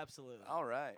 Absolutely. All right.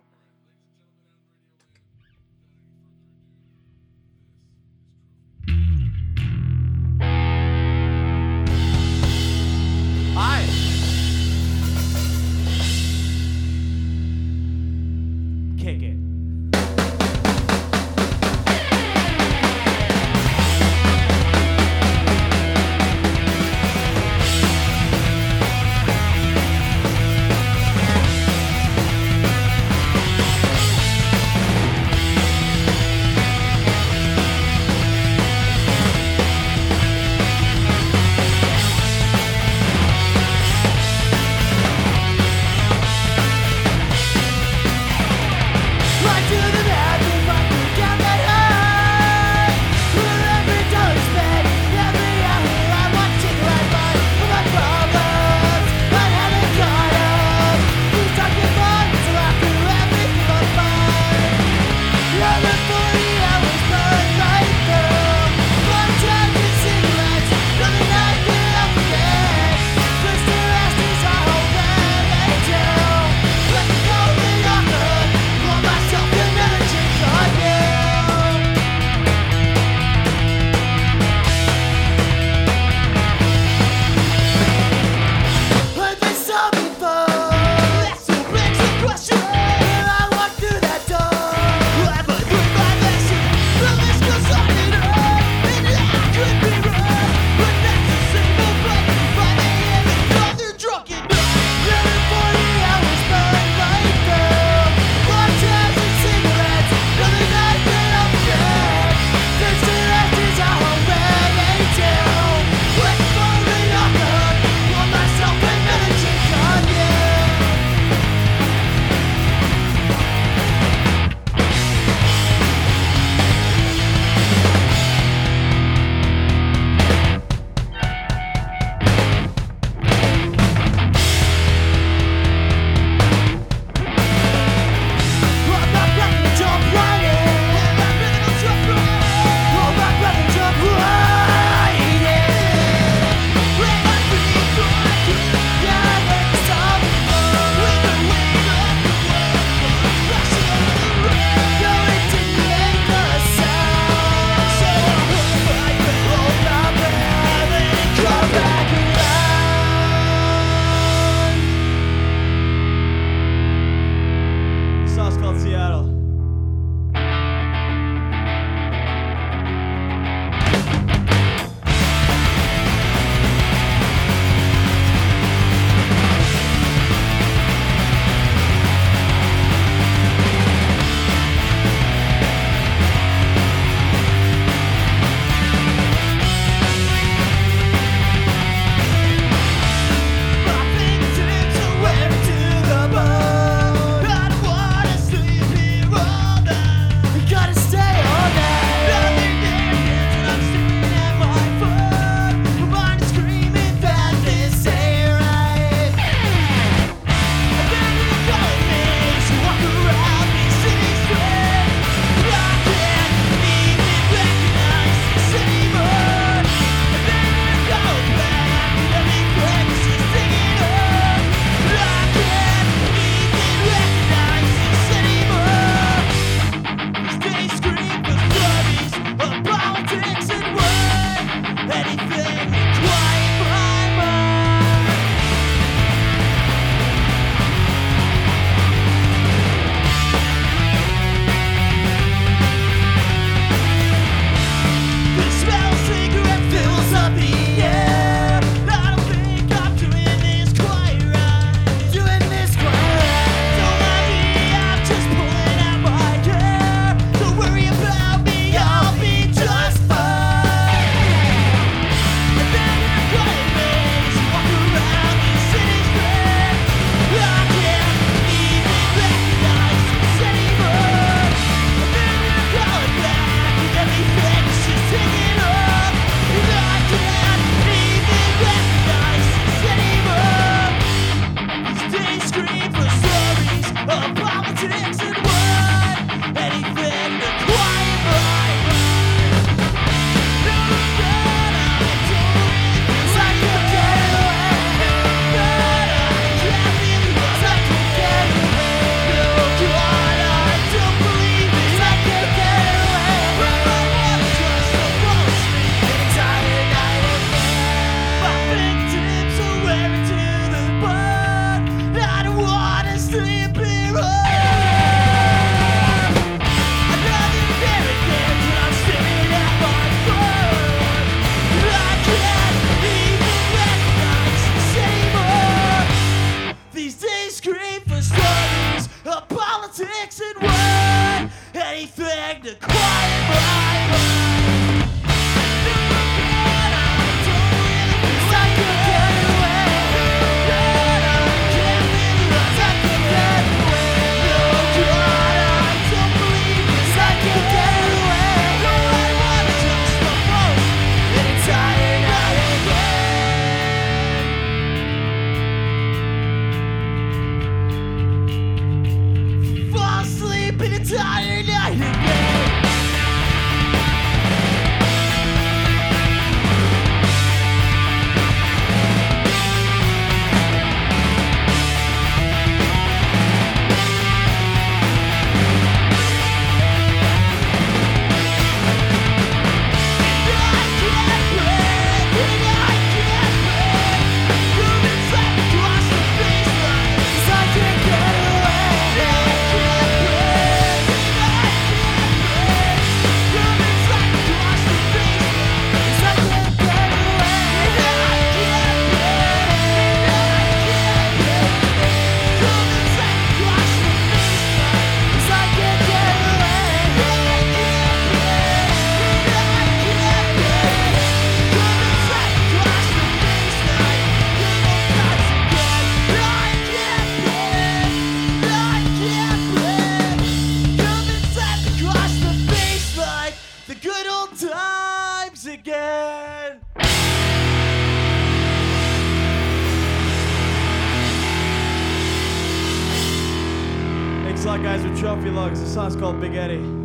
Song's called Big Eddie.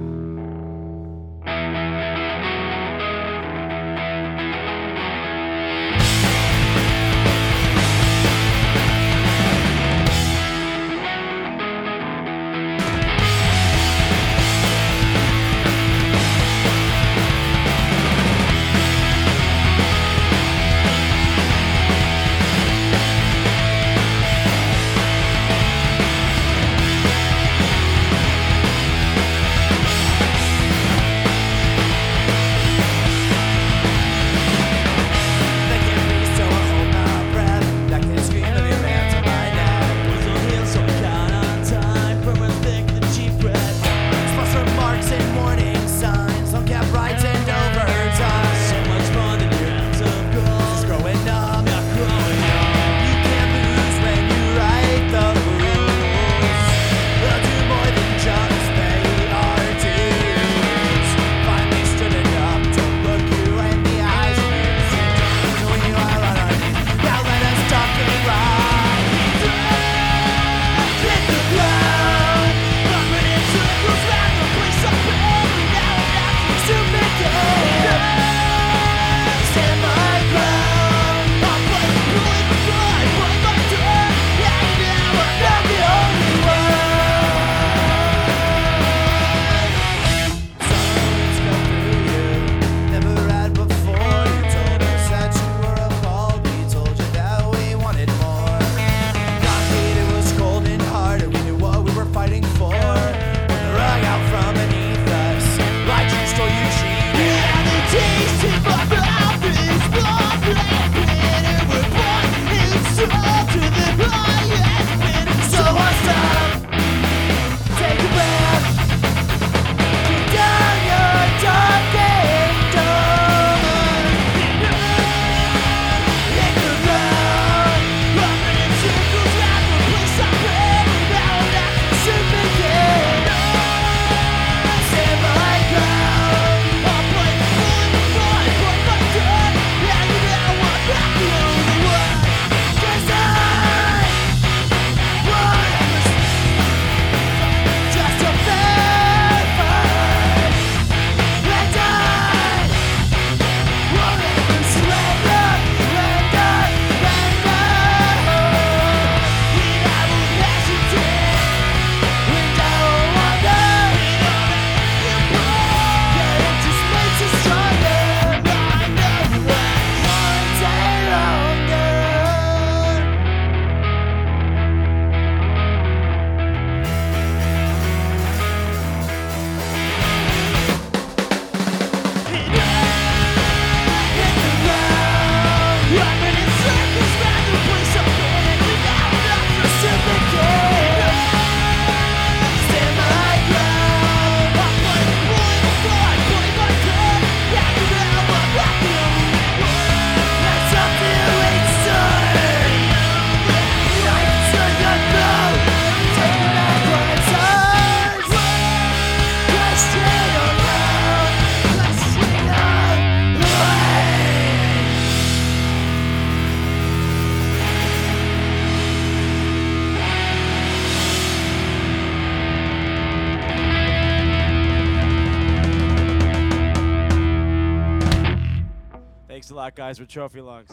Black Guys with Trophy Lungs.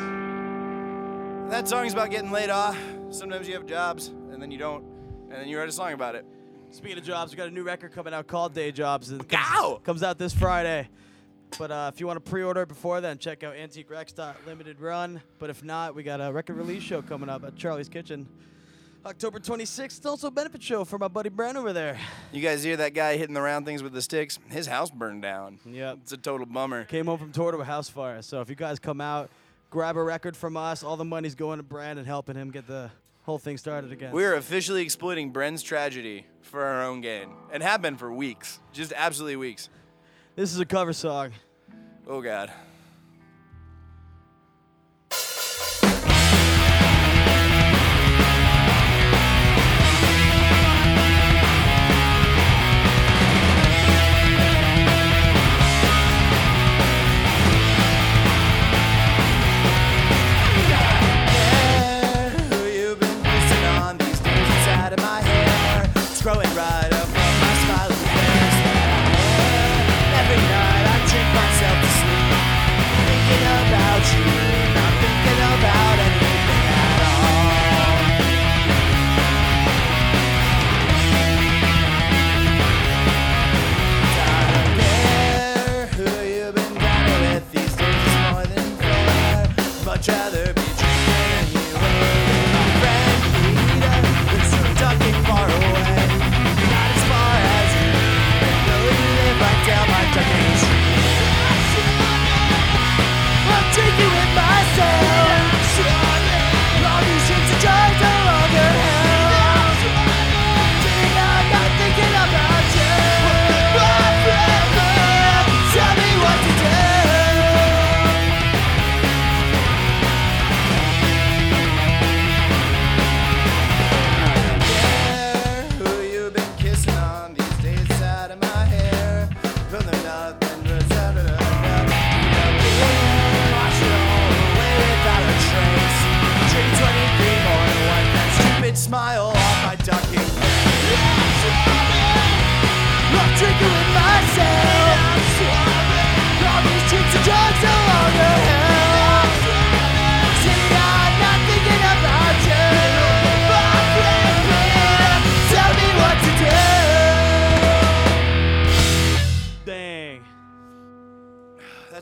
That song's about getting laid off. Sometimes you have jobs, and then you don't, and then you write a song about it. Speaking of jobs, we got a new record coming out called Day Jobs. It comes, comes out this Friday. But uh, if you want to pre-order it before then, check out Limited Run. But if not, we got a record release show coming up at Charlie's Kitchen. October 26th. It's also a benefit show for my buddy Brent over there. You guys hear that guy hitting the round things with the sticks? His house burned down. Yep. It's a total bummer. Came home from tour to a house fire. So if you guys come out, grab a record from us. All the money's going to Brent and helping him get the whole thing started again. We're officially exploiting Bren's tragedy for our own gain, and have been for weeks. Just absolutely weeks. this is a cover song. Oh, God.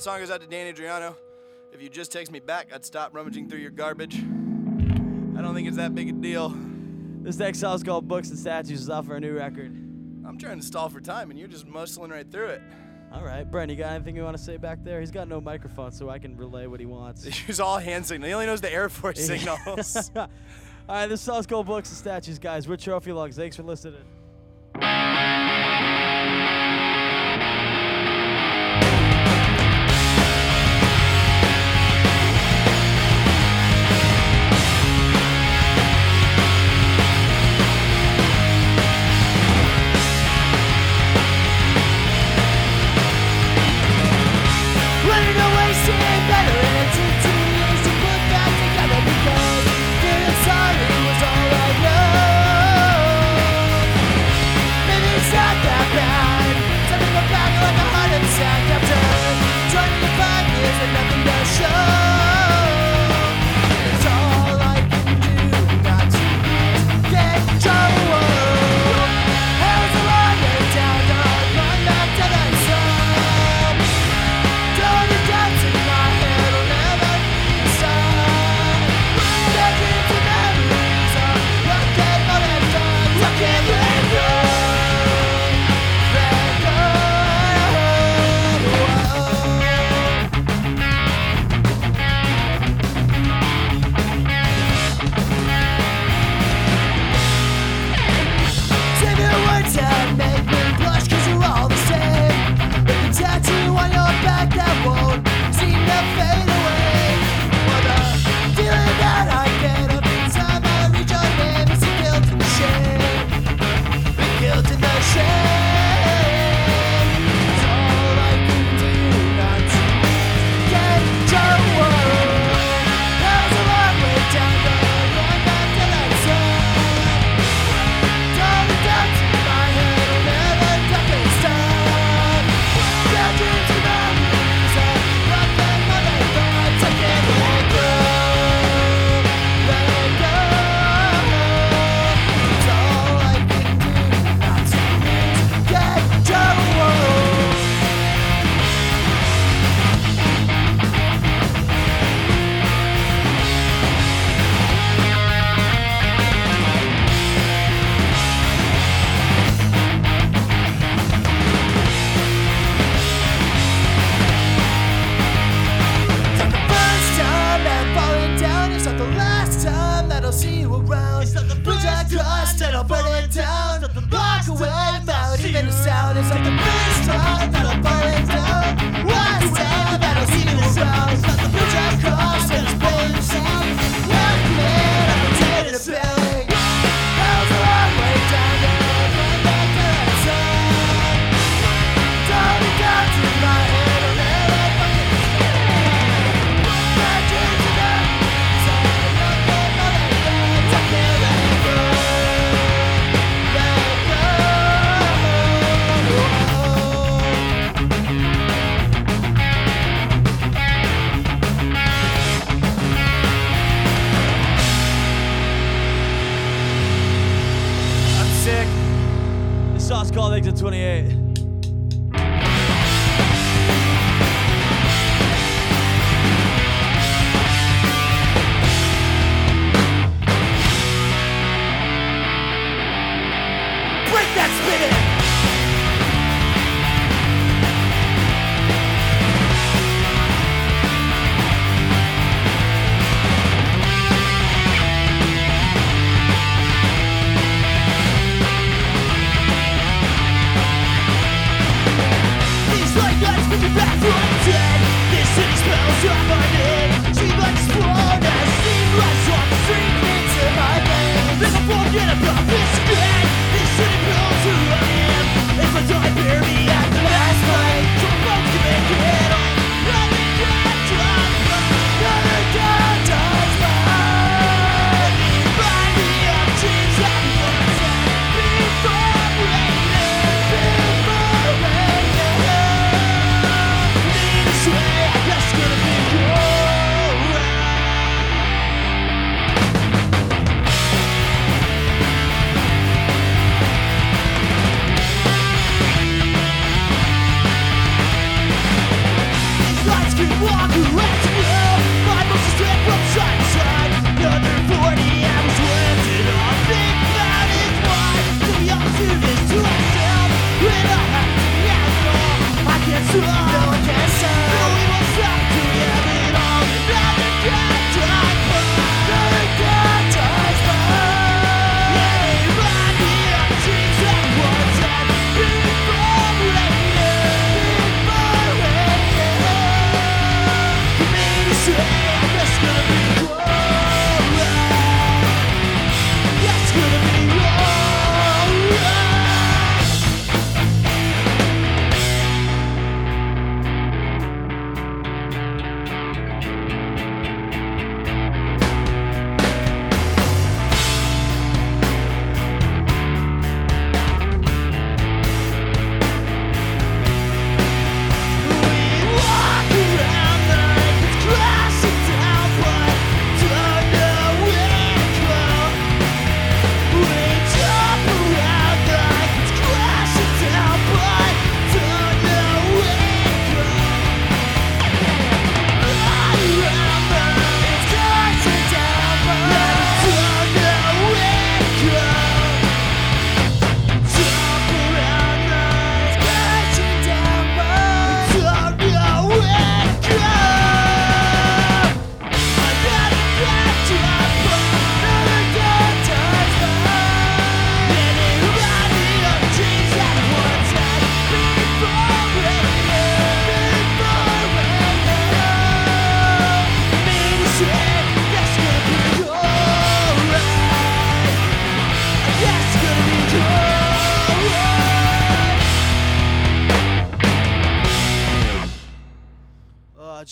Song goes out to Danny Adriano. If you just text me back, I'd stop rummaging through your garbage. I don't think it's that big a deal. This next song's called Books and Statues. It's off our new record. I'm trying to stall for time, and you're just muscling right through it. All right, Brent, you got anything you want to say back there? He's got no microphone, so I can relay what he wants. He's all hand signal. He only knows the Air Force signals. All right, this song's called Books and Statues, guys. We're Trophy Lungs. Thanks for listening. 28.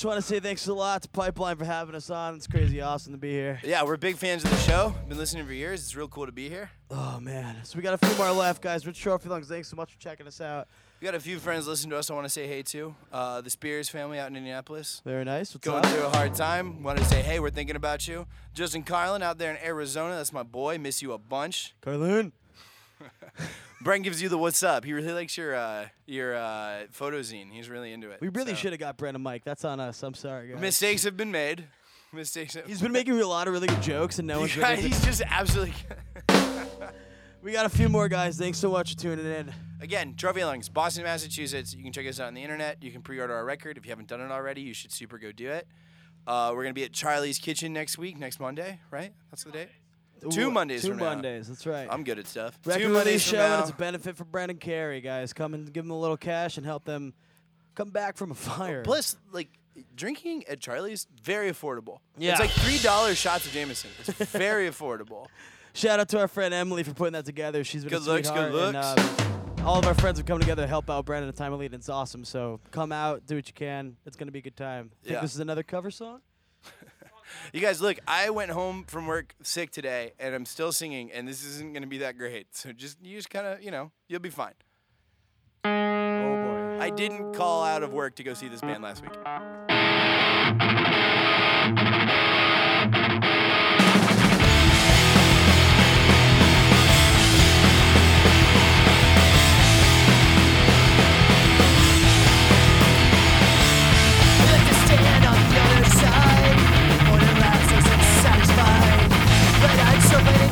Want to say thanks a lot to Pipeline for having us on. It's crazy awesome to be here. Yeah, we're big fans of the show. Been listening for years. It's real cool to be here. Oh, man. So we got a few more left, guys. Rich Trophy Lungs, thanks so much for checking us out. We got a few friends listening to us. I want to say hey to uh, the Spears family out in Indianapolis. Very nice. What's Going up? through a hard time. Want to say hey, we're thinking about you. Justin Carlin out there in Arizona. That's my boy. Miss you a bunch. Carlin. Brent gives you the what's up. He really likes your uh, your uh, photo zine. He's really into it. We really So, should have got Brandon Mike. That's on us. I'm sorry, guys. Mistakes have been made. Mistakes. Have, He's been making a lot of really good jokes, and no one's Yeah, he's just absolutely. We got a few more, guys. Thanks so much for tuning in. Again, Trophy Lungs, Boston, Massachusetts. You can check us out on the internet. You can pre-order our record. If you haven't done it already, you should super go do it. Uh, we're gonna be at Charlie's Kitchen next week, next Monday, right? That's the date. Two Mondays Two from now. Mondays. That's right. I'm good at stuff. Record Two Mondays from show, and now. it's a benefit for Brandon Carey, guys. Come and give them a little cash and help them come back from a fire. Plus, like drinking at Charlie's, very affordable. Yeah. It's like three dollars shots of Jameson. It's very affordable. Shout out to our friend Emily for putting that together. She's been Good a looks, good sweetheart, and, um, all of our friends have come together to help out Brandon at Time Lead. and It's awesome. So come out, do what you can. It's gonna be a good time. Think Yeah. this is another cover song? You guys, look, I went home from work sick today, and I'm still singing, and this isn't gonna be that great. So just you just kind of, you know, you'll be fine. Oh boy. I didn't call out of work to go see this band last week.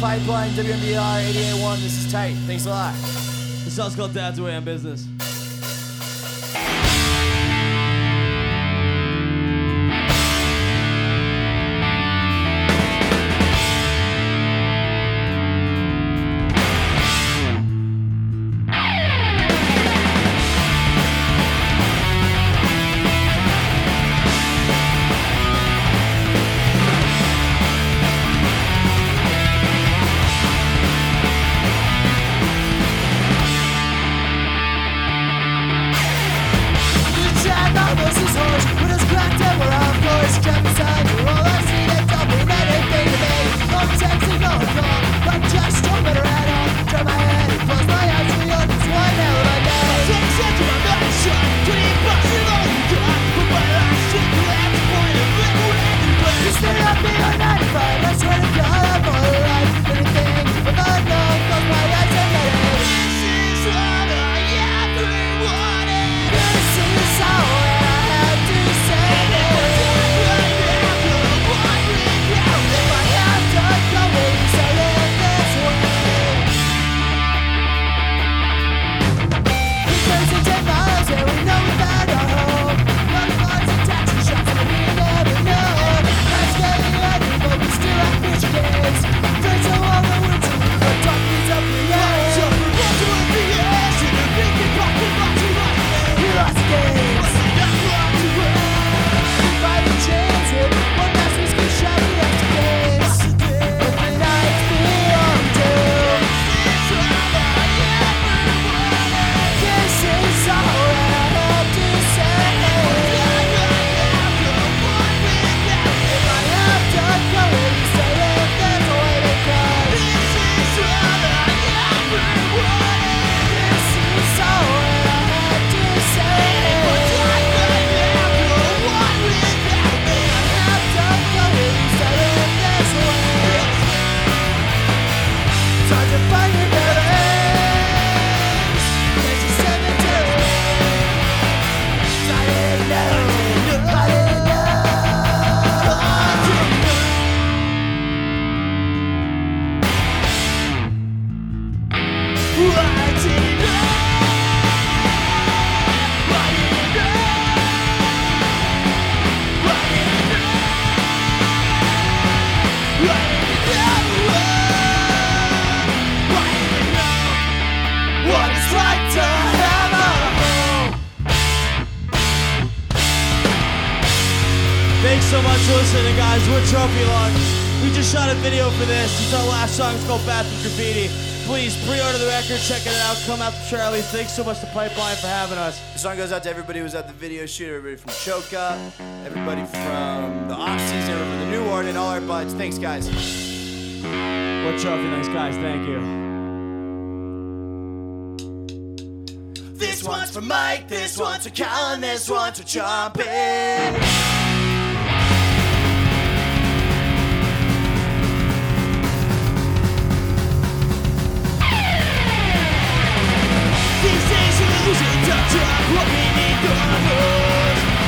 Pipeline, WMBR 881. This is tight. Thanks a lot. This song's called Dad's Way on Business. Charlie. Thanks so much to Pipeline for having us. The song goes out to everybody who was at the video shoot, everybody from Choka, everybody from the Offseason, everybody from the New Ward, and all our buds. Thanks, guys. What trophy, thanks, guys. Thank you. This one's for Mike, this one's for Colin, this one's for Chompin'.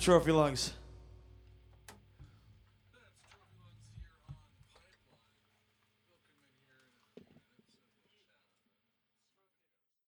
trophy lungs.